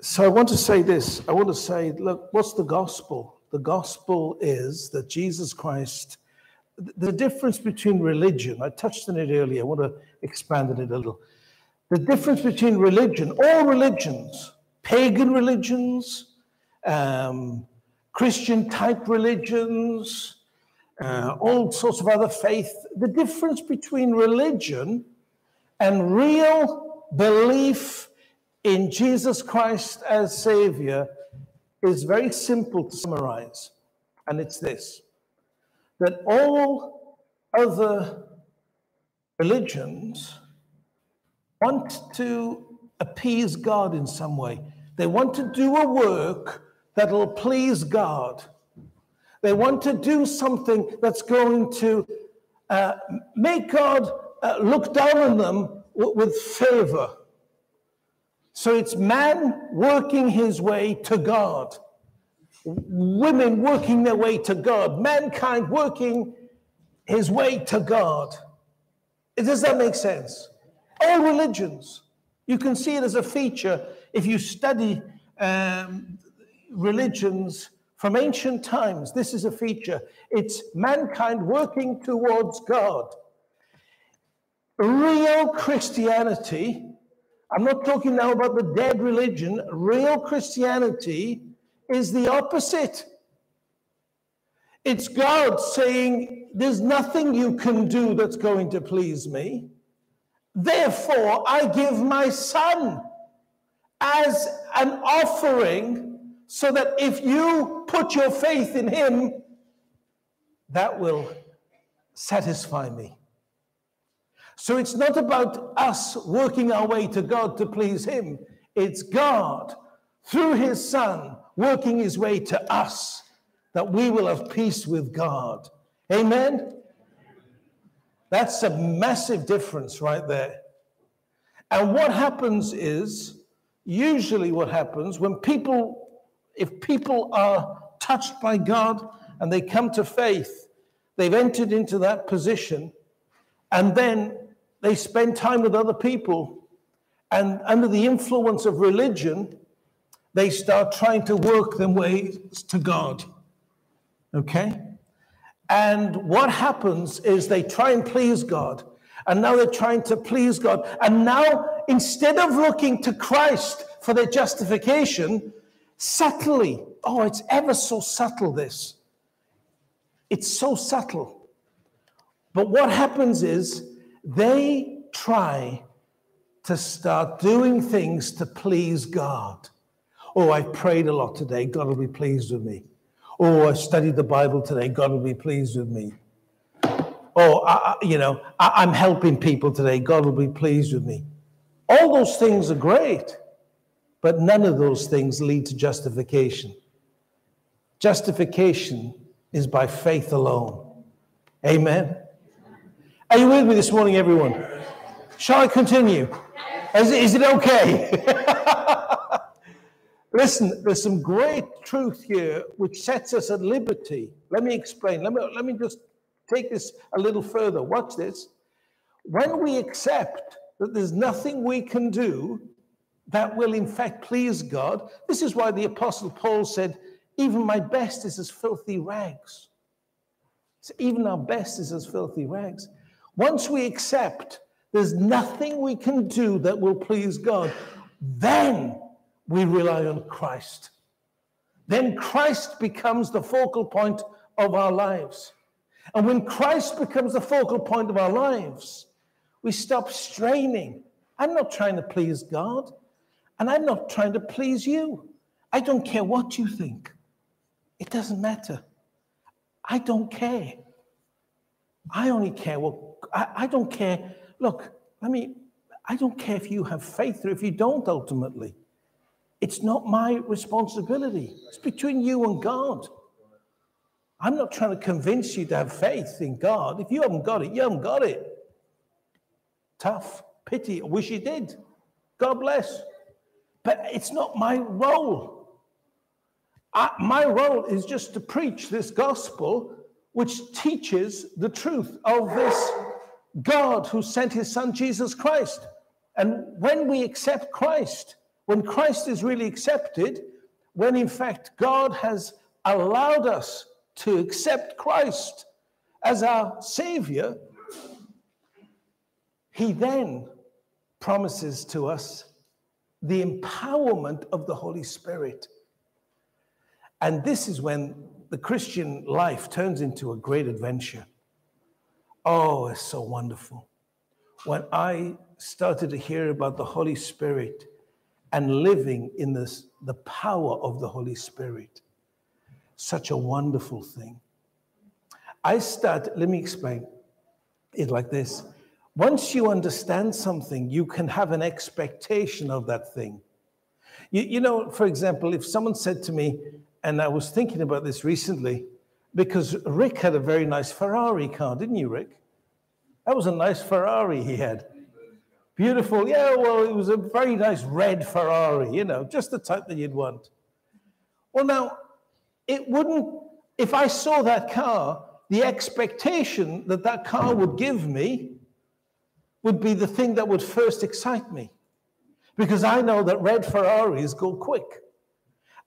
So I want to say this. I want to say, look, what's the gospel? The gospel is that Jesus Christ, the difference between religion, I touched on it earlier, I want to expand on it a little. The difference between religion, all religions, pagan religions, um, Christian type religions, uh, all sorts of other faith. The difference between religion and real belief in Jesus Christ as Savior is very simple to summarize. And it's this that all other religions want to appease God in some way. They want to do a work that'll please God. They want to do something that's going to uh, make God uh, look down on them with favor. So it's man working his way to God, women working their way to God, mankind working his way to God. Does that make sense? All religions. You can see it as a feature if you study um, religions from ancient times. This is a feature. It's mankind working towards God. Real Christianity, I'm not talking now about the dead religion, real Christianity is the opposite. It's God saying, There's nothing you can do that's going to please me. Therefore, I give my son as an offering so that if you put your faith in him, that will satisfy me. So it's not about us working our way to God to please him, it's God through his son working his way to us that we will have peace with God. Amen. That's a massive difference right there. And what happens is, usually what happens when people, if people are touched by God and they come to faith, they've entered into that position, and then they spend time with other people, and under the influence of religion, they start trying to work their way to God. Okay? And what happens is they try and please God. And now they're trying to please God. And now, instead of looking to Christ for their justification, subtly, oh, it's ever so subtle, this. It's so subtle. But what happens is they try to start doing things to please God. Oh, I prayed a lot today. God will be pleased with me. Oh, I studied the Bible today. God will be pleased with me. Oh, I, you know, I, I'm helping people today. God will be pleased with me. All those things are great, but none of those things lead to justification. Justification is by faith alone. Amen. Are you with me this morning, everyone? Shall I continue? Is, is it okay? Listen, there's some great truth here which sets us at liberty. Let me explain. Let me, let me just take this a little further. Watch this. When we accept that there's nothing we can do that will, in fact, please God, this is why the Apostle Paul said, Even my best is as filthy rags. So even our best is as filthy rags. Once we accept there's nothing we can do that will please God, then we rely on Christ. Then Christ becomes the focal point of our lives. And when Christ becomes the focal point of our lives, we stop straining. I'm not trying to please God, and I'm not trying to please you. I don't care what you think, it doesn't matter. I don't care. I only care what I, I don't care. Look, I mean, I don't care if you have faith or if you don't ultimately. It's not my responsibility. It's between you and God. I'm not trying to convince you to have faith in God. If you haven't got it, you haven't got it. Tough. Pity. I wish you did. God bless. But it's not my role. I, my role is just to preach this gospel which teaches the truth of this God who sent his son Jesus Christ. And when we accept Christ, when Christ is really accepted, when in fact God has allowed us to accept Christ as our Savior, He then promises to us the empowerment of the Holy Spirit. And this is when the Christian life turns into a great adventure. Oh, it's so wonderful. When I started to hear about the Holy Spirit and living in this, the power of the Holy Spirit, such a wonderful thing. I start, let me explain it like this. Once you understand something, you can have an expectation of that thing. You, you know, for example, if someone said to me, and I was thinking about this recently, because Rick had a very nice Ferrari car, didn't you, Rick? That was a nice Ferrari he had. Beautiful. Yeah, well, it was a very nice red Ferrari, you know, just the type that you'd want. Well, now, it wouldn't, if I saw that car, the expectation that that car would give me would be the thing that would first excite me. Because I know that red Ferraris go quick.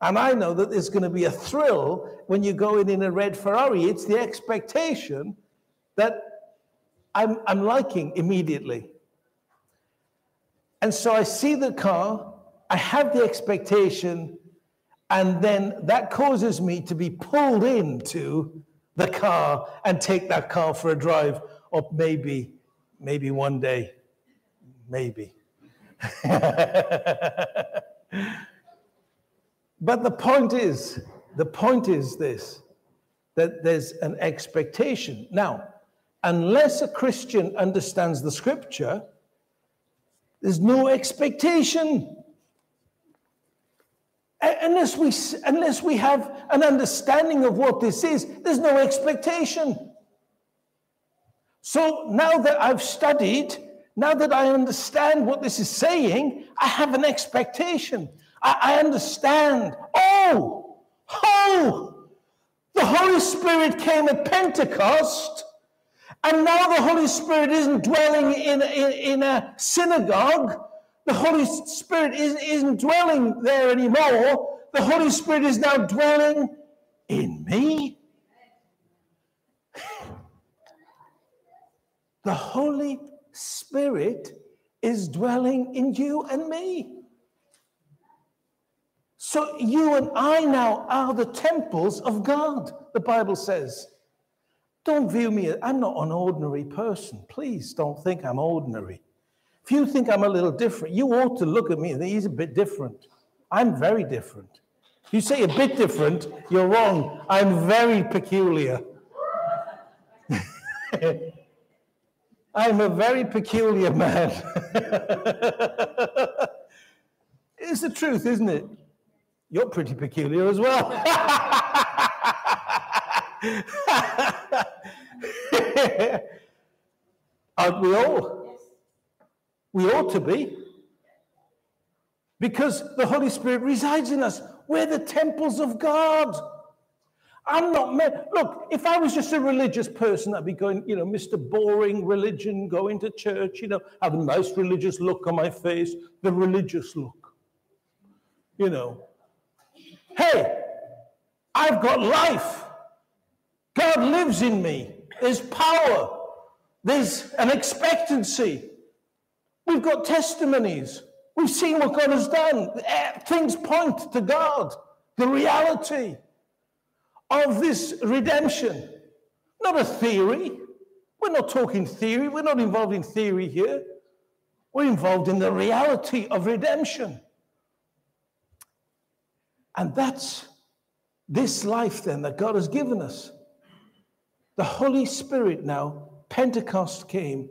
And I know that there's going to be a thrill when you go in in a red Ferrari. It's the expectation that I'm, I'm liking immediately. And so I see the car, I have the expectation, and then that causes me to be pulled into the car and take that car for a drive, or maybe, maybe one day, maybe. But the point is, the point is this that there's an expectation. Now, unless a Christian understands the scripture, there's no expectation. Unless we, unless we have an understanding of what this is, there's no expectation. So now that I've studied, now that I understand what this is saying, I have an expectation. I, I understand. Oh, oh, the Holy Spirit came at Pentecost, and now the Holy Spirit isn't dwelling in, in, in a synagogue. The Holy Spirit isn't, isn't dwelling there anymore. The Holy Spirit is now dwelling in me. The Holy Spirit is dwelling in you and me. So you and I now are the temples of God, the Bible says. Don't view me, I'm not an ordinary person. Please don't think I'm ordinary. If you think I'm a little different, you ought to look at me and he's a bit different. I'm very different. If you say a bit different, you're wrong. I'm very peculiar. I'm a very peculiar man. it's the truth, isn't it? You're pretty peculiar as well. Aren't we all? We ought to be. Because the Holy Spirit resides in us. We're the temples of God. I'm not meant. Look, if I was just a religious person, I'd be going, you know, Mr. Boring religion, going to church, you know, have a nice religious look on my face, the religious look. You know, Hey, I've got life. God lives in me. There's power. There's an expectancy. We've got testimonies. We've seen what God has done. Eh, things point to God, the reality of this redemption. Not a theory. We're not talking theory. We're not involved in theory here. We're involved in the reality of redemption. And that's this life then that God has given us. The Holy Spirit now, Pentecost came.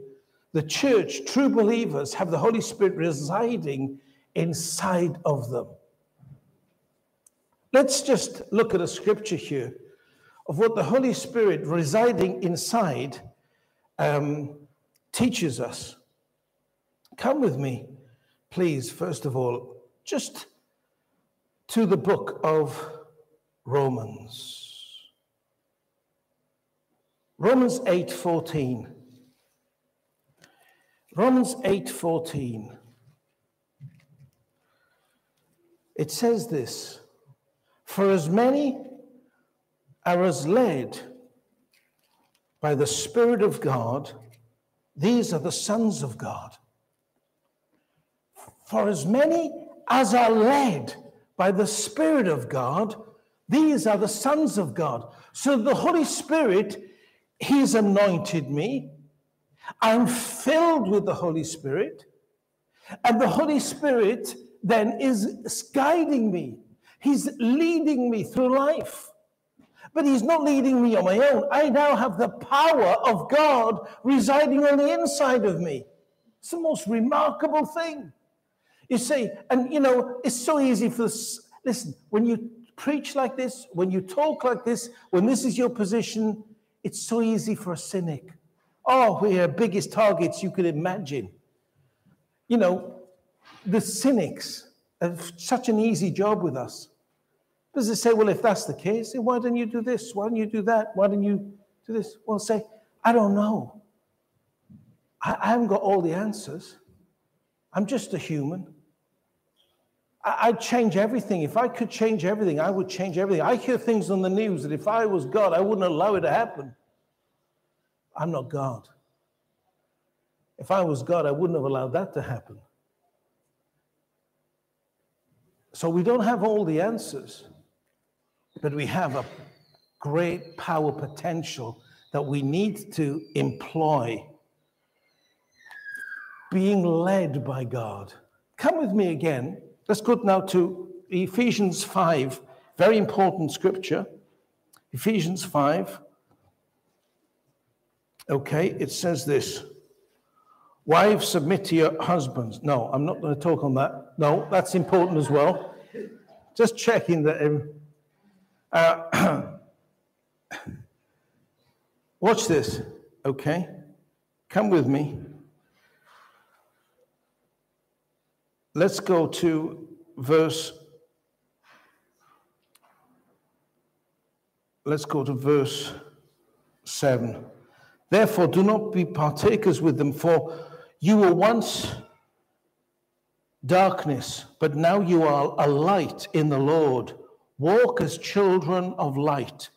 The church, true believers, have the Holy Spirit residing inside of them. Let's just look at a scripture here of what the Holy Spirit residing inside um, teaches us. Come with me, please, first of all, just to the book of Romans. Romans 8:14. Romans 8:14. It says this For as many are as led by the Spirit of God, these are the sons of God. For as many as are led by the Spirit of God, these are the sons of God. So the Holy Spirit, He's anointed me. I'm filled with the Holy Spirit. And the Holy Spirit then is guiding me. He's leading me through life. But He's not leading me on my own. I now have the power of God residing on the inside of me. It's the most remarkable thing. You see, and you know, it's so easy for us. Listen, when you preach like this, when you talk like this, when this is your position, it's so easy for a cynic. Oh, we are biggest targets you could imagine. You know, the cynics have such an easy job with us. Because they say, well, if that's the case, then why don't you do this? Why don't you do that? Why don't you do this? Well, say, I don't know. I haven't got all the answers. I'm just a human. I'd change everything. If I could change everything, I would change everything. I hear things on the news that if I was God, I wouldn't allow it to happen. I'm not God. If I was God, I wouldn't have allowed that to happen. So we don't have all the answers but we have a great power potential that we need to employ. Being led by God. Come with me again. Let's go now to Ephesians 5, very important scripture. Ephesians 5. Okay, it says this Wives, submit to your husbands. No, I'm not going to talk on that. No, that's important as well. Just checking that. Uh, watch this, okay? Come with me. Let's go to verse. Let's go to verse 7. Therefore, do not be partakers with them, for you were once darkness, but now you are a light in the Lord. Walk as children of light.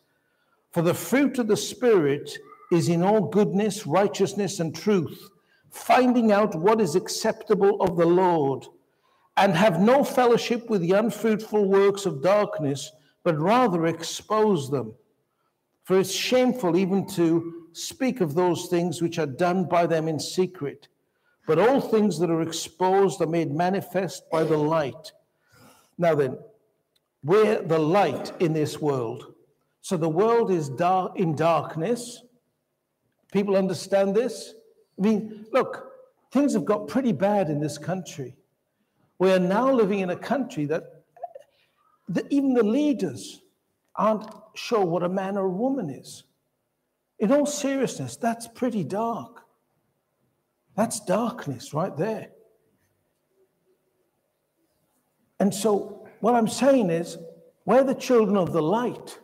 For the fruit of the Spirit is in all goodness, righteousness, and truth, finding out what is acceptable of the Lord, and have no fellowship with the unfruitful works of darkness, but rather expose them. For it's shameful even to speak of those things which are done by them in secret. But all things that are exposed are made manifest by the light. Now then, we're the light in this world. So the world is dark in darkness. People understand this? I mean, look, things have got pretty bad in this country. We are now living in a country that, that even the leaders aren't sure what a man or a woman is. In all seriousness, that's pretty dark. That's darkness right there. And so what I'm saying is, we're the children of the light.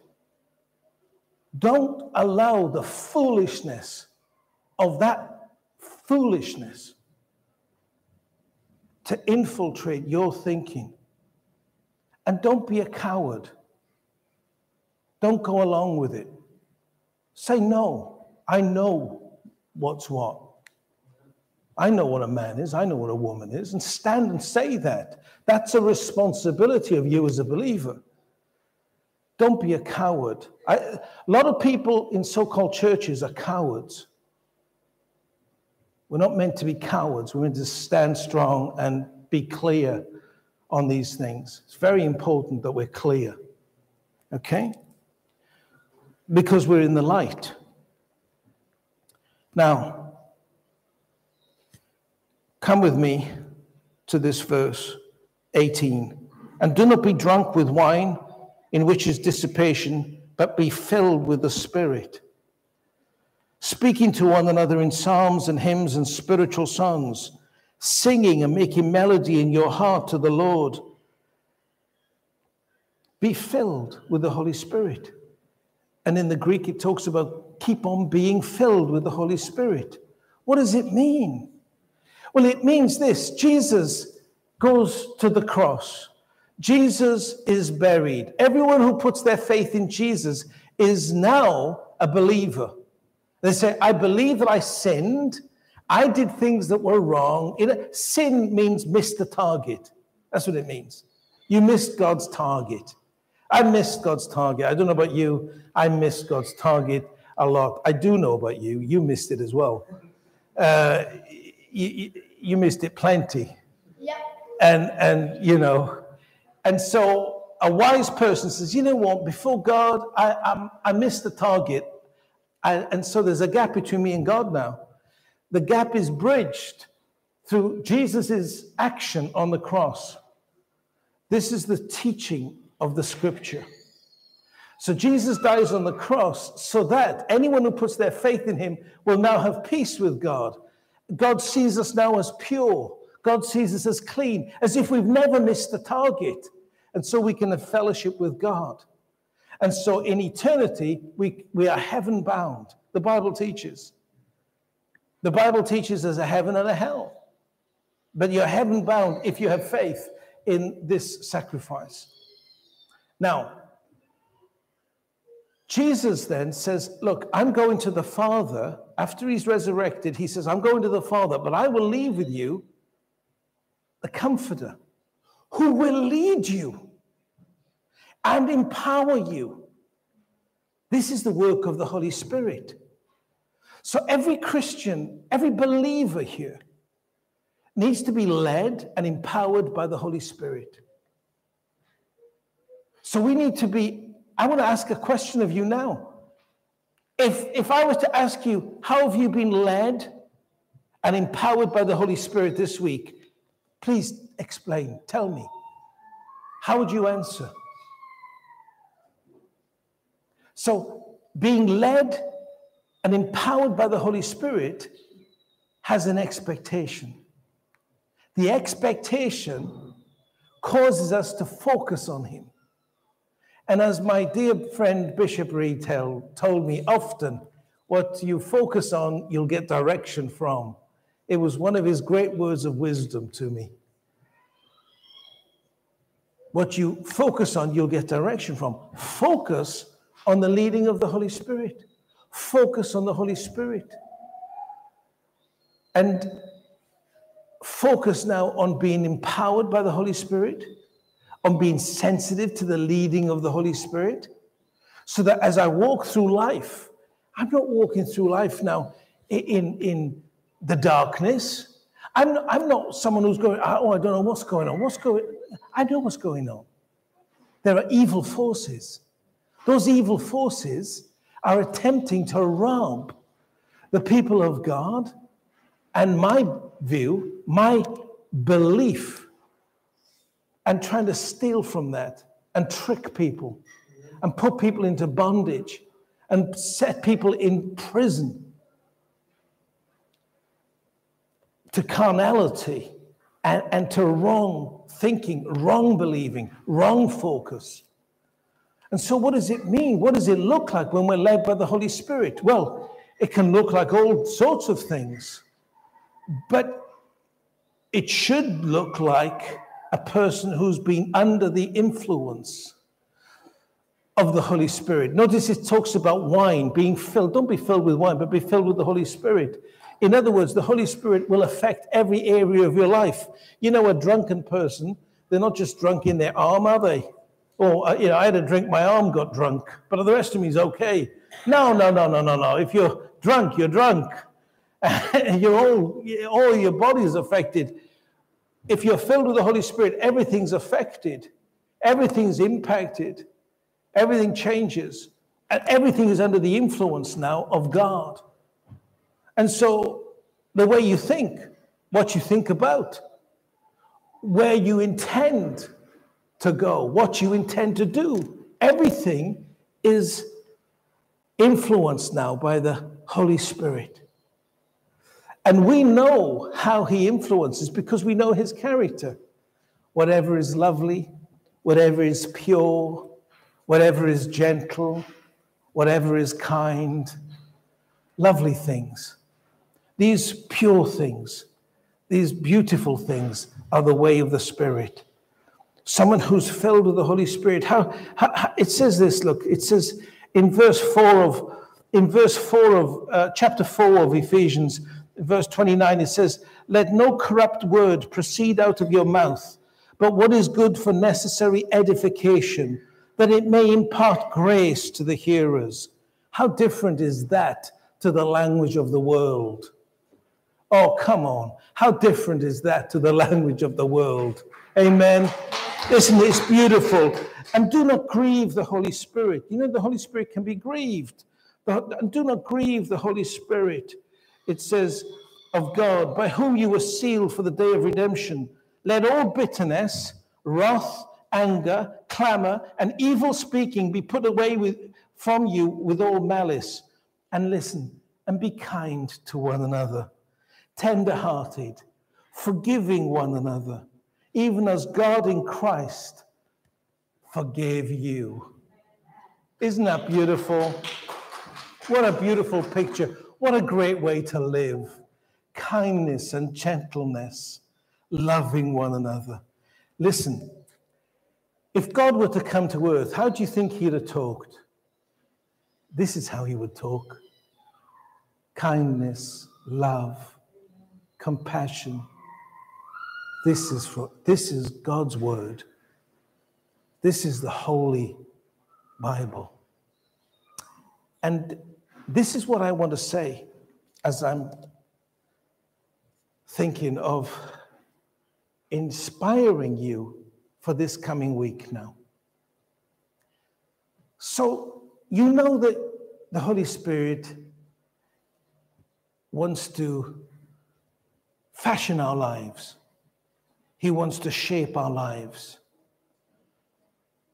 Don't allow the foolishness of that foolishness to infiltrate your thinking. And don't be a coward. Don't go along with it. Say, no, I know what's what. I know what a man is, I know what a woman is, and stand and say that. That's a responsibility of you as a believer. Don't be a coward. I, a lot of people in so called churches are cowards. We're not meant to be cowards, we're meant to stand strong and be clear on these things. It's very important that we're clear. Okay? Because we're in the light. Now, Come with me to this verse 18. And do not be drunk with wine, in which is dissipation, but be filled with the Spirit. Speaking to one another in psalms and hymns and spiritual songs, singing and making melody in your heart to the Lord. Be filled with the Holy Spirit. And in the Greek, it talks about keep on being filled with the Holy Spirit. What does it mean? Well, it means this Jesus goes to the cross. Jesus is buried. Everyone who puts their faith in Jesus is now a believer. They say, I believe that I sinned. I did things that were wrong. sin means miss the target. That's what it means. You missed God's target. I missed God's target. I don't know about you. I missed God's target a lot. I do know about you. You missed it as well. Uh, you, you missed it plenty. Yeah. And and you know, and so a wise person says, you know what? Before God, I I, I missed the target, and, and so there's a gap between me and God now. The gap is bridged through Jesus' action on the cross. This is the teaching of the scripture. So Jesus dies on the cross so that anyone who puts their faith in him will now have peace with God. God sees us now as pure. God sees us as clean, as if we've never missed the target. And so we can have fellowship with God. And so in eternity, we, we are heaven bound. The Bible teaches. The Bible teaches there's a heaven and a hell. But you're heaven bound if you have faith in this sacrifice. Now, Jesus then says, Look, I'm going to the Father. After he's resurrected, he says, I'm going to the Father, but I will leave with you the Comforter who will lead you and empower you. This is the work of the Holy Spirit. So every Christian, every believer here needs to be led and empowered by the Holy Spirit. So we need to be, I want to ask a question of you now. If, if I was to ask you, how have you been led and empowered by the Holy Spirit this week? Please explain, tell me. How would you answer? So, being led and empowered by the Holy Spirit has an expectation. The expectation causes us to focus on Him. And as my dear friend Bishop Reed tell, told me often, what you focus on, you'll get direction from. It was one of his great words of wisdom to me. What you focus on, you'll get direction from. Focus on the leading of the Holy Spirit. Focus on the Holy Spirit. And focus now on being empowered by the Holy Spirit, on being sensitive to the leading of the Holy Spirit, so that as I walk through life, I'm not walking through life now in, in the darkness. I'm, I'm not someone who's going, ah, oh, I don't know what's going on. What's going I know what's going on. There are evil forces. Those evil forces are attempting to rob the people of God and my view, my belief, and trying to steal from that and trick people and put people into bondage and set people in prison to carnality and, and to wrong thinking, wrong believing, wrong focus. And so, what does it mean? What does it look like when we're led by the Holy Spirit? Well, it can look like all sorts of things. But it should look like a person who's been under the influence of the Holy Spirit. Notice it talks about wine being filled. Don't be filled with wine, but be filled with the Holy Spirit. In other words, the Holy Spirit will affect every area of your life. You know, a drunken person, they're not just drunk in their arm, are they? Or, uh, you know, I had a drink, my arm got drunk, but the rest of me is okay. No, no, no, no, no, no. If you're drunk, you're drunk. you're all, all your body is affected. If you're filled with the Holy Spirit, everything's affected, everything's impacted, everything changes, and everything is under the influence now of God. And so, the way you think, what you think about, where you intend to go, what you intend to do, everything is influenced now by the Holy Spirit. And we know how he influences because we know his character. Whatever is lovely, whatever is pure, whatever is gentle, whatever is kind, lovely things. These pure things, these beautiful things are the way of the Spirit. Someone who's filled with the Holy Spirit. How, how, how, it says this, look, it says in verse 4 of in verse 4 of uh, chapter 4 of Ephesians, verse 29, it says, Let no corrupt word proceed out of your mouth, but what is good for necessary edification, that it may impart grace to the hearers. How different is that to the language of the world? Oh, come on. How different is that to the language of the world? Amen. Listen, it's beautiful. And do not grieve the Holy Spirit. You know, the Holy Spirit can be grieved. And Do not grieve the Holy Spirit. It says, of God, by whom you were sealed for the day of redemption. Let all bitterness, wrath, anger, clamor, and evil speaking be put away with, from you with all malice. And listen, and be kind to one another, tender hearted, forgiving one another even as God in Christ forgave you. Isn't that beautiful? What a beautiful picture. What a great way to live. Kindness and gentleness, loving one another. Listen, if God were to come to earth, how do you think he'd have talked? This is how he would talk kindness, love, compassion, this is, for, this is God's word. This is the Holy Bible. And this is what I want to say as I'm thinking of inspiring you for this coming week now. So, you know that the Holy Spirit wants to fashion our lives. He wants to shape our lives.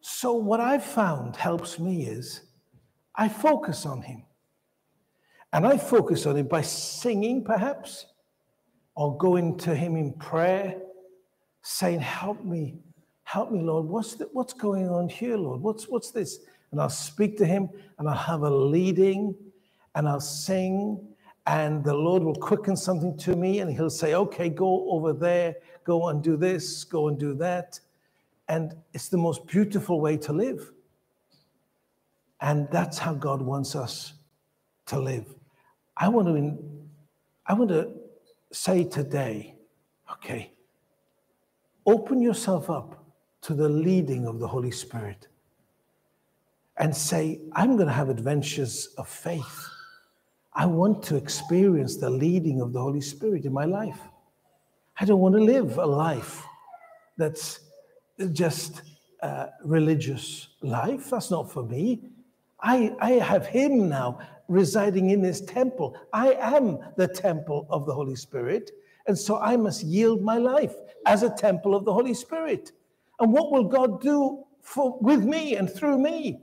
So, what I've found helps me is I focus on Him. And I focus on Him by singing, perhaps, or going to Him in prayer, saying, Help me, help me, Lord. What's, the, what's going on here, Lord? What's, what's this? And I'll speak to Him and I'll have a leading and I'll sing and the Lord will quicken something to me and He'll say, okay, go over there, go and do this, go and do that. And it's the most beautiful way to live. And that's how God wants us to live. I want to, I want to say today, okay, open yourself up to the leading of the Holy Spirit and say, I'm going to have adventures of faith. I want to experience the leading of the Holy Spirit in my life. I don't want to live a life that's just a religious life. That's not for me. I, I have Him now residing in this temple. I am the temple of the Holy Spirit. And so I must yield my life as a temple of the Holy Spirit. And what will God do for, with me and through me?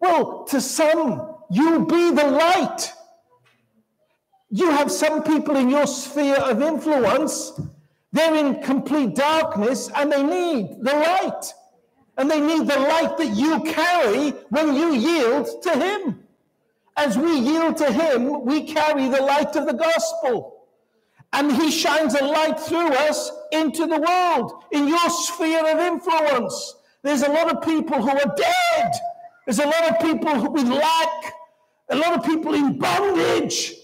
Well, to some, you'll be the light you have some people in your sphere of influence, they're in complete darkness and they need the light. And they need the light that you carry when you yield to Him. As we yield to Him, we carry the light of the gospel. And He shines a light through us into the world, in your sphere of influence. There's a lot of people who are dead. There's a lot of people with lack, a lot of people in bondage.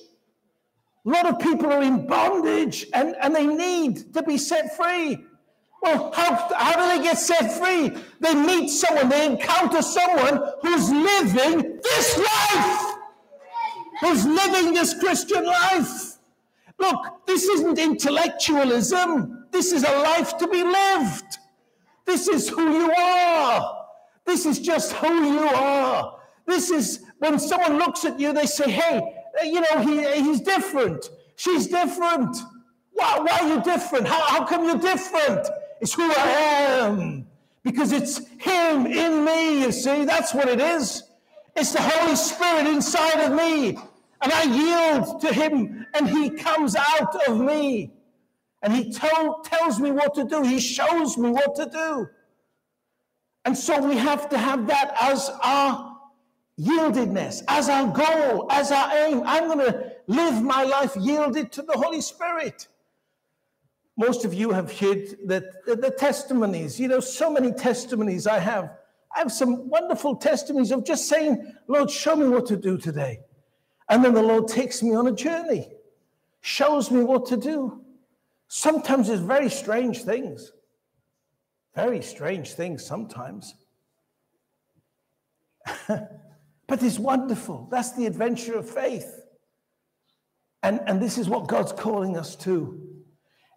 A lot of people are in bondage and, and they need to be set free. Well, how, how do they get set free? They meet someone, they encounter someone who's living this life, who's living this Christian life. Look, this isn't intellectualism. This is a life to be lived. This is who you are. This is just who you are. This is when someone looks at you, they say, hey, you know, he, he's different. She's different. Why, why are you different? How, how come you're different? It's who I am. Because it's Him in me, you see. That's what it is. It's the Holy Spirit inside of me. And I yield to Him, and He comes out of me. And He tell, tells me what to do, He shows me what to do. And so we have to have that as our yieldedness as our goal, as our aim. I'm going to live my life yielded to the Holy Spirit. most of you have heard that the, the testimonies, you know, so many testimonies I have. I have some wonderful testimonies of just saying, Lord, show me what to do today. And then the Lord takes me on a journey, shows me what to do. Sometimes it's very strange things. Very strange things sometimes. but it's wonderful. That's the adventure of faith. And, and this is what God's calling us to.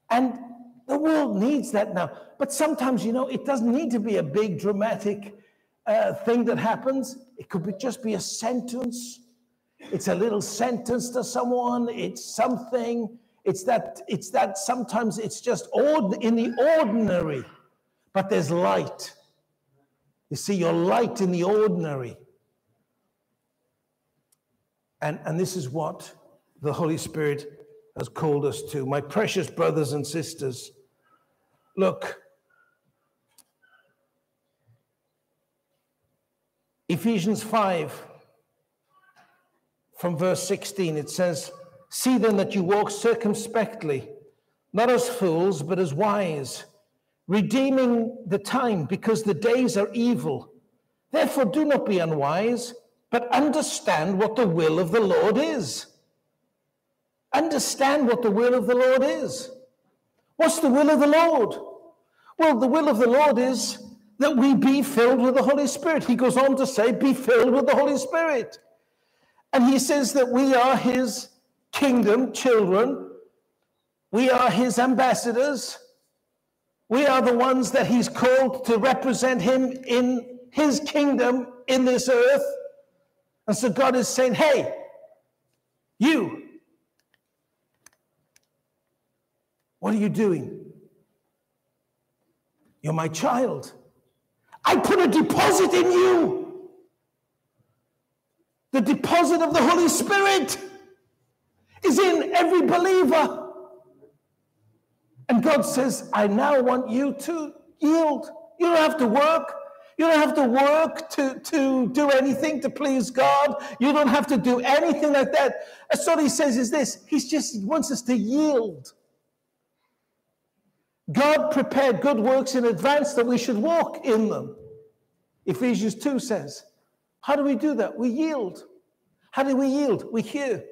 And the world needs that now. But sometimes, you know, it doesn't need to be a big dramatic uh, thing that happens. It could be, just be a sentence. It's a little sentence to someone. It's something. It's that. It's that. Sometimes it's just ord- in the ordinary, but there's light. You see, your light in the ordinary. And, and this is what the Holy Spirit has called us to. My precious brothers and sisters, look, Ephesians 5, from verse 16, it says, See then that you walk circumspectly, not as fools, but as wise, redeeming the time, because the days are evil. Therefore, do not be unwise but understand what the will of the Lord is. Understand what the will of the Lord is. What's the will of the Lord? Well, the will of the Lord is that we be filled with the Holy Spirit. He goes on to say, be filled with the Holy Spirit. And he says that we are his kingdom children. We are his ambassadors. We are the ones that he's called to represent him in his kingdom in this earth. And so God is saying, hey, you, what are you doing? You're my child. I put a deposit in you. The deposit of the Holy Spirit is in every believer. And God says, I now want you to yield. You don't have to work. You don't have to work to, to do anything to please God. You don't have to do anything like that. That's what he says is this. He just wants us to yield. God prepared good works in advance that we should walk in them. Ephesians 2 says. How do we do that? We yield. How do we yield? We hear.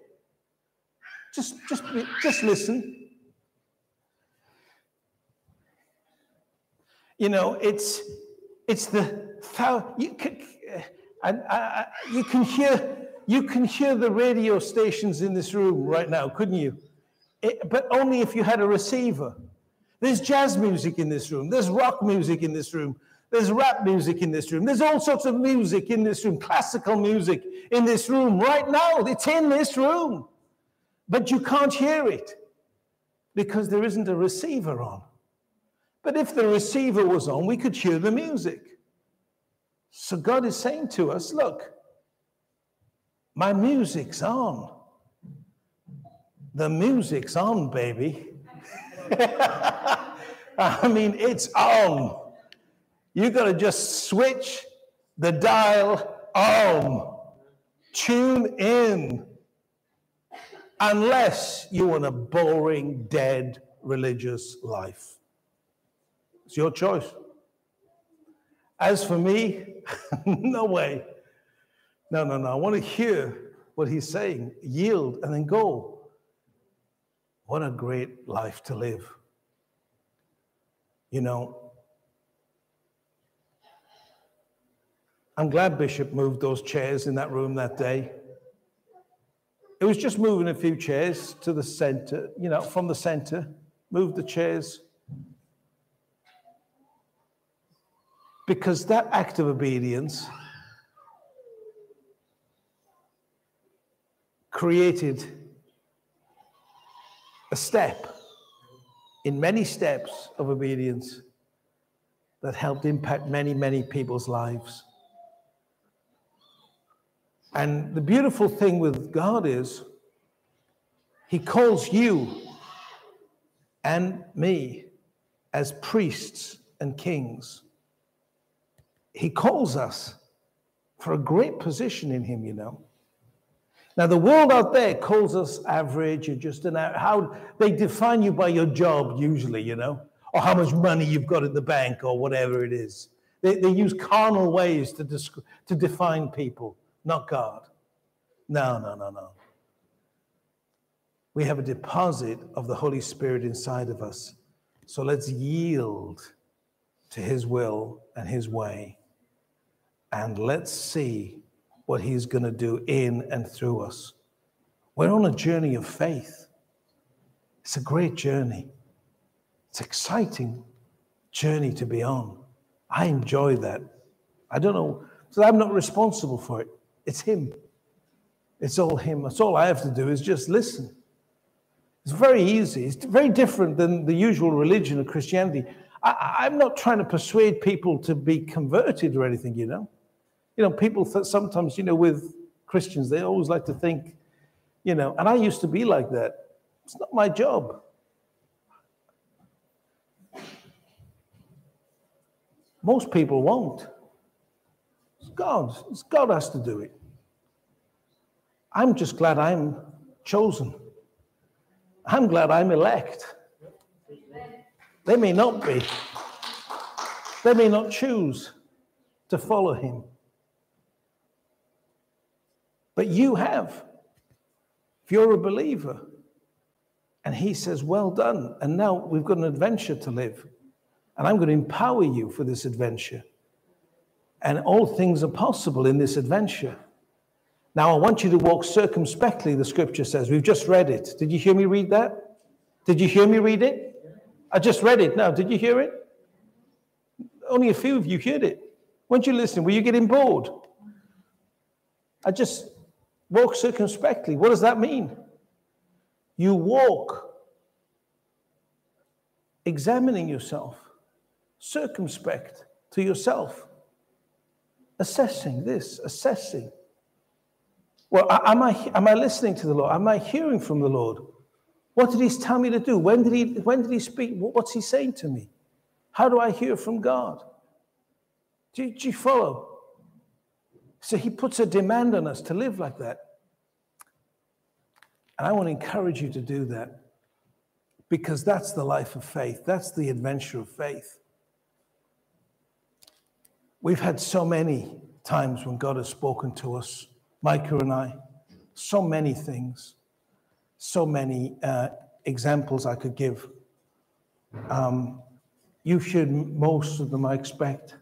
Just, just, just listen. You know, it's it's the you can, uh, and I, you can hear you can hear the radio stations in this room right now, couldn't you? It, but only if you had a receiver. There's jazz music in this room. There's rock music in this room. There's rap music in this room. There's all sorts of music in this room, classical music in this room right now. It's in this room. But you can't hear it because there isn't a receiver on. But if the receiver was on, we could hear the music. So God is saying to us, look, my music's on. The music's on, baby. I mean, it's on. You've got to just switch the dial on. Tune in. Unless you want a boring, dead religious life. It's your choice. As for me, no way. No, no, no. I want to hear what he's saying. Yield and then go. What a great life to live. You know, I'm glad Bishop moved those chairs in that room that day. It was just moving a few chairs to the center, you know, from the center, moved the chairs Because that act of obedience created a step in many steps of obedience that helped impact many, many people's lives. And the beautiful thing with God is, He calls you and me as priests and kings. He calls us for a great position in Him, you know. Now, the world out there calls us average and just an how they define you by your job, usually, you know, or how much money you've got in the bank or whatever it is. They, they use carnal ways to, to define people, not God. No, no, no, no. We have a deposit of the Holy Spirit inside of us. So let's yield to His will and His way. And let's see what He's going to do in and through us. We're on a journey of faith. It's a great journey. It's exciting journey to be on. I enjoy that. I don't know, so I'm not responsible for it. It's Him. It's all Him. That's all I have to do is just listen. It's very easy. It's very different than the usual religion of Christianity. I, am not trying to persuade people to be converted or anything, you know. You know, people th- sometimes, you know, with Christians, they always like to think, you know, and I used to be like that. It's not my job. Most people won't. It's God. It's God has to do it. I'm just glad I'm chosen. I'm glad I'm elect. They may not be. They may not choose to follow him. But you have. If you're a believer, and he says, Well done. And now we've got an adventure to live. And I'm going to empower you for this adventure. And all things are possible in this adventure. Now, I want you to walk circumspectly, the scripture says. We've just read it. Did you hear me read that? Did you hear me read it? I just read it now. Did you hear it? Only a few of you heard it. Weren't you listening? Were you getting bored? I just walk circumspectly. What does that mean? You walk examining yourself, circumspect to yourself, assessing this, assessing well, am I, am I listening to the Lord? Am I hearing from the Lord? What did he tell me to do? When did he, when did he speak? What's he saying to me? How do I hear from God? Do, do you follow? So he puts a demand on us to live like that. And I want to encourage you to do that because that's the life of faith, that's the adventure of faith. We've had so many times when God has spoken to us Micah and I. So many things, so many uh, examples I could give. Um, you should, most of them, I expect.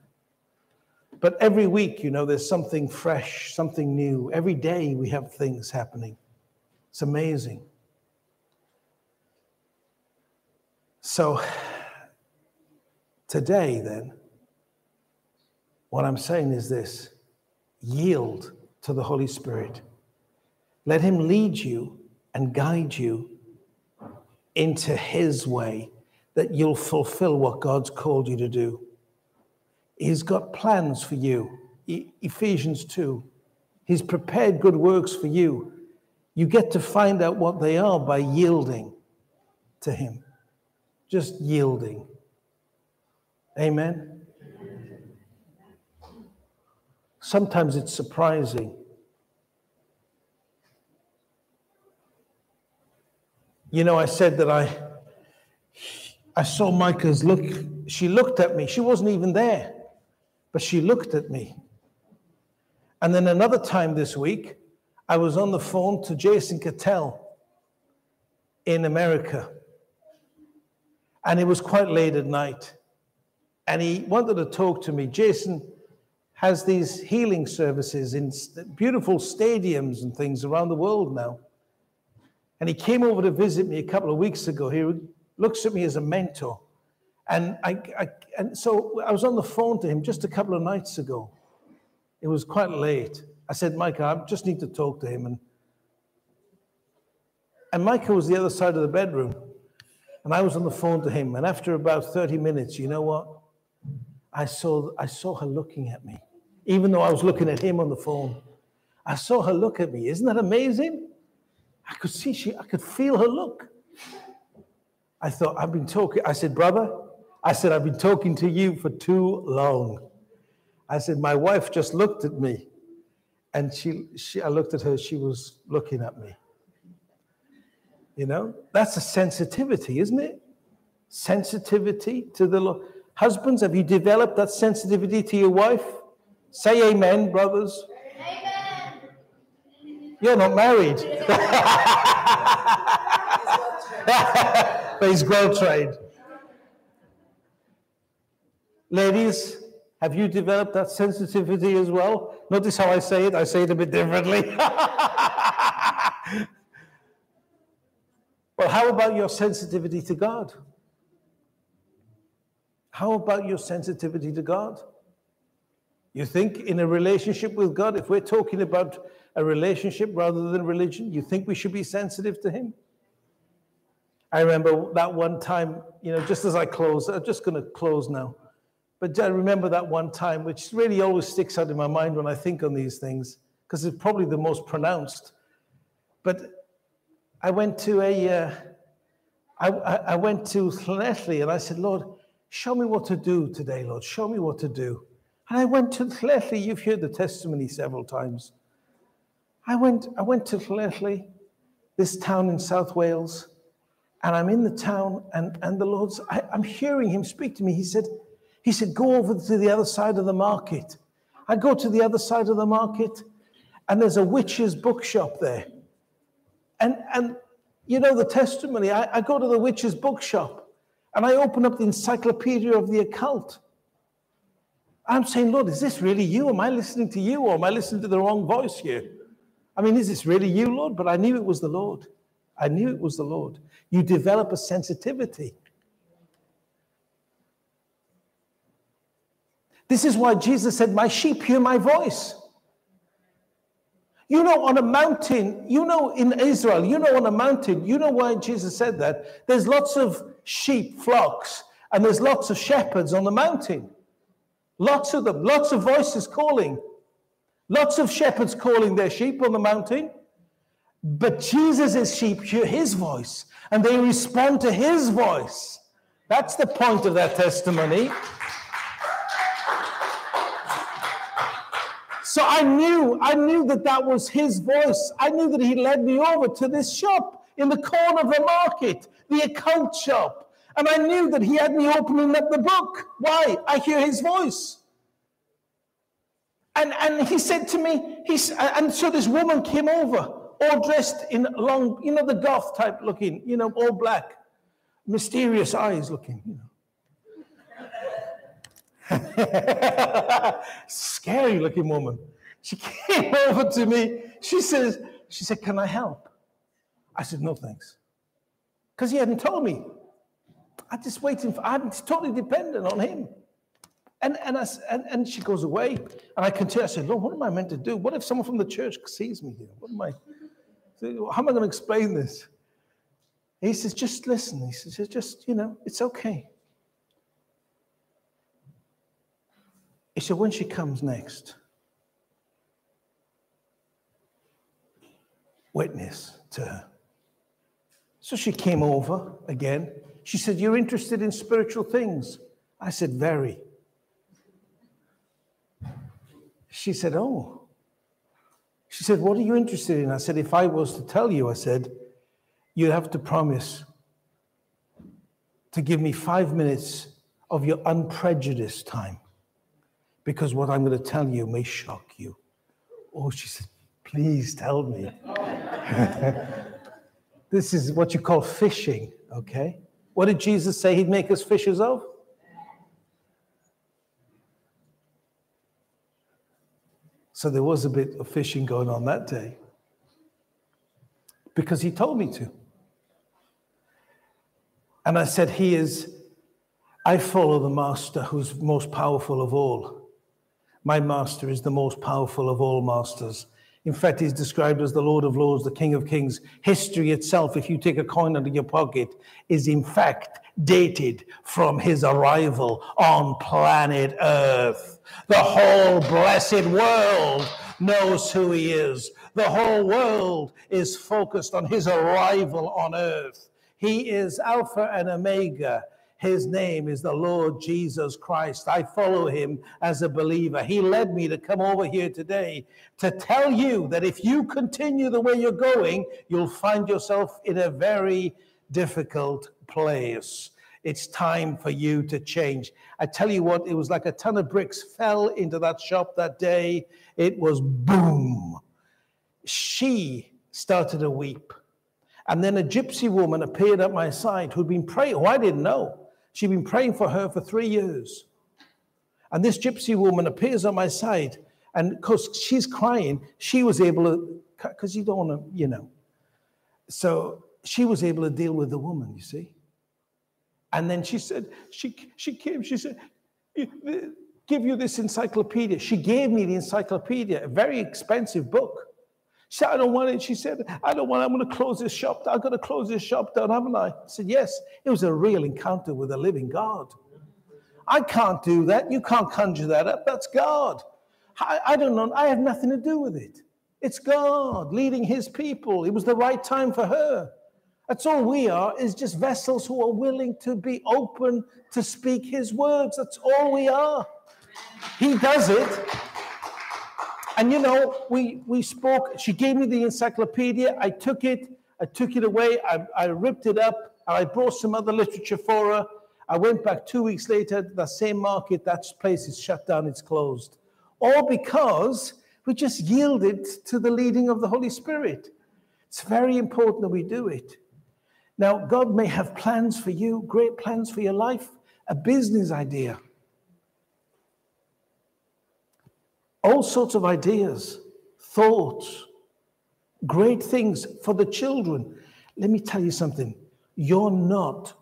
But every week, you know, there's something fresh, something new. Every day we have things happening. It's amazing. So, today, then, what I'm saying is this yield to the Holy Spirit. Let Him lead you and guide you into His way that you'll fulfill what God's called you to do. He's got plans for you. Ephesians 2. He's prepared good works for you. You get to find out what they are by yielding to Him. Just yielding. Amen. Sometimes it's surprising. You know, I said that I I saw Micah's look. She looked at me. She wasn't even there, but she looked at me. And then another time this week, I was on the phone to Jason Cattell in America. And it was quite late at night. And he wanted to talk to me. Jason, has these healing services in beautiful stadiums and things around the world now. And he came over to visit me a couple of weeks ago. He looks at me as a mentor. And, I, I, and so I was on the phone to him just a couple of nights ago. It was quite late. I said, Micah, I just need to talk to him. And, and Micah was the other side of the bedroom. And I was on the phone to him. And after about 30 minutes, you know what? I saw, I saw her looking at me even though I was looking at him on the phone. I saw her look at me. Isn't that amazing? I could see she, I could feel her look. I thought, I've been talking. I said, brother, I said, I've been talking to you for too long. I said, my wife just looked at me And she, she, I looked at her, she was looking at me. You know, that's a sensitivity, isn't it? Sensitivity to the Lord. Husbands, have you developed that sensitivity to your wife? Say amen, brothers. Amen. You're not married. but he's well trained. Ladies, have you developed that sensitivity as well? Notice how I say it, I say it a bit differently. well, how about your sensitivity to God? How about your sensitivity to God? You think in a relationship with God, if we're talking about a relationship rather than religion, you think we should be sensitive to Him? I remember that one time, you know, just as I close, I'm just going to close now. But I remember that one time, which really always sticks out in my mind when I think on these things, because it's probably the most pronounced. But I went to a, uh, I, I went to Llanelli and I said, Lord, show me what to do today, Lord. Show me what to do. And I went to Llanelli. You've heard the testimony several times. I went, I went to Llanelli, this town in South Wales, and I'm in the town, and, and the Lord's, I, I'm hearing him speak to me. He said, he said, go over to the other side of the market. I go to the other side of the market, and there's a witch's bookshop there. And, and you know the testimony. I, I go to the witch's bookshop, and I open up the encyclopedia of the occult. I'm saying, Lord, is this really you? Am I listening to you, or am I listening to the wrong voice here? I mean, is this really you, Lord? But I knew it was the Lord. I knew it was the Lord. You develop a sensitivity. This is why Jesus said, My sheep hear my voice. You know, on a mountain, you know, in Israel, you know, on a mountain, you know why Jesus said that? There's lots of sheep flocks and there's lots of shepherds on the mountain. Lots of them, lots of voices calling. Lots of shepherds calling their sheep on the mountain. But Jesus' sheep hear his voice and they respond to his voice. That's the point of that testimony. So I knew, I knew that that was his voice. I knew that he led me over to this shop in the corner of the market, the occult shop. And I knew that he had me opening up the book. Why? I hear his voice. And, and he said to me, he's, and so this woman came over, all dressed in long, you know, the goth type looking, you know, all black, mysterious eyes looking, you know. Scary looking woman. She came over to me. She says, she said, Can I help? I said, No, thanks. Because he hadn't told me. I just waiting for I'm totally dependent on him. And and, I, and and she goes away. And I continue. I said, Lord, what am I meant to do? What if someone from the church sees me here? What am I? How am I going to explain this? He says, just listen. He says, just, you know, it's okay. He said, when she comes next, witness to her. So she came over again. She said, You're interested in spiritual things? I said, Very. She said, Oh. She said, What are you interested in? I said, If I was to tell you, I said, You'd have to promise to give me five minutes of your unprejudiced time because what I'm going to tell you may shock you. Oh, she said, please tell me. this is what you call fishing, okay? What did Jesus say he'd make us fishers of? So there was a bit of fishing going on that day because he told me to. And I said, He is, I follow the master who's most powerful of all. My master is the most powerful of all masters. In fact, he's described as the Lord of Lords, the King of Kings. History itself, if you take a coin out of your pocket, is in fact dated from his arrival on planet Earth. The whole blessed world knows who he is. The whole world is focused on his arrival on Earth. He is Alpha and Omega. His name is the Lord Jesus Christ. I follow him as a believer. He led me to come over here today to tell you that if you continue the way you're going, you'll find yourself in a very difficult place. It's time for you to change. I tell you what, it was like a ton of bricks fell into that shop that day. It was boom. She started to weep. And then a gypsy woman appeared at my side who'd been praying, who I didn't know. She'd been praying for her for three years. And this gypsy woman appears on my side. And because she's crying, she was able to, because you don't want to, you know. So she was able to deal with the woman, you see. And then she said, she, she came, she said, give you this encyclopedia. She gave me the encyclopedia, a very expensive book. She said, I don't want it. She said, I don't want it. I'm going to close this shop down. I'm going to close this shop down, haven't I? I said, Yes. It was a real encounter with a living God. I can't do that. You can't conjure that up. That's God. I, I don't know. I have nothing to do with it. It's God leading his people. It was the right time for her. That's all we are, is just vessels who are willing to be open to speak his words. That's all we are. He does it. And you know, we, we spoke, she gave me the encyclopedia. I took it, I took it away, I, I ripped it up, and I brought some other literature for her. I went back two weeks later to the same market, that place is shut down, it's closed. All because we just yielded to the leading of the Holy Spirit. It's very important that we do it. Now, God may have plans for you, great plans for your life, a business idea, all sorts of ideas, thoughts, great things for the children. Let me tell you something you're not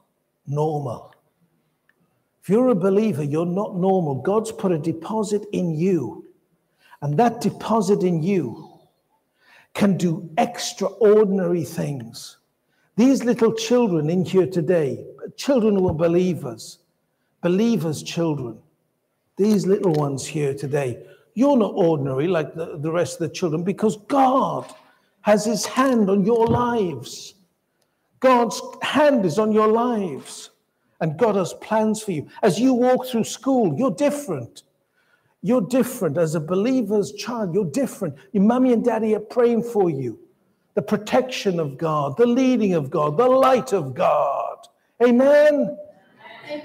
normal. If you're a believer, you're not normal. God's put a deposit in you, and that deposit in you can do extraordinary things. These little children in here today, children who are believers, believers' children, these little ones here today, you're not ordinary like the, the rest of the children because God has his hand on your lives. God's hand is on your lives, and God has plans for you. As you walk through school, you're different. You're different. As a believer's child, you're different. Your mommy and daddy are praying for you the protection of God, the leading of God, the light of God. Amen.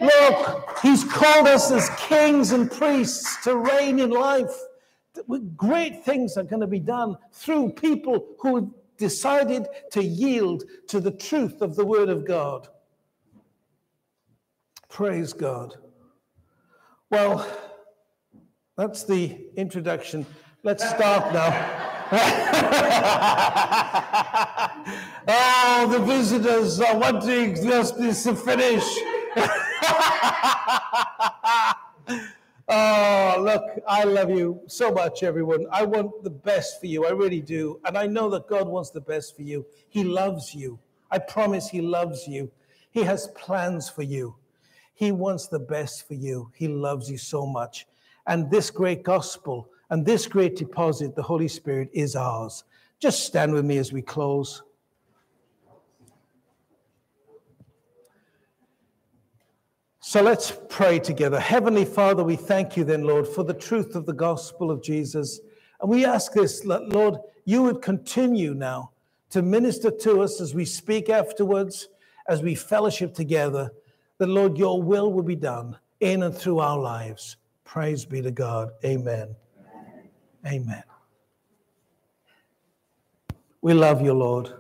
Look, He's called us as kings and priests to reign in life. Great things are going to be done through people who decided to yield to the truth of the Word of God. Praise God. Well, that's the introduction. Let's start now. oh, the visitors are wanting just this to finish. oh, look, I love you so much, everyone. I want the best for you. I really do. And I know that God wants the best for you. He loves you. I promise He loves you. He has plans for you. He wants the best for you. He loves you so much. And this great gospel and this great deposit, the Holy Spirit, is ours. Just stand with me as we close. So let's pray together. Heavenly Father, we thank you then, Lord, for the truth of the gospel of Jesus. And we ask this, Lord, you would continue now to minister to us as we speak afterwards, as we fellowship together, that, Lord, your will will be done in and through our lives. Praise be to God. Amen. Amen. We love you, Lord.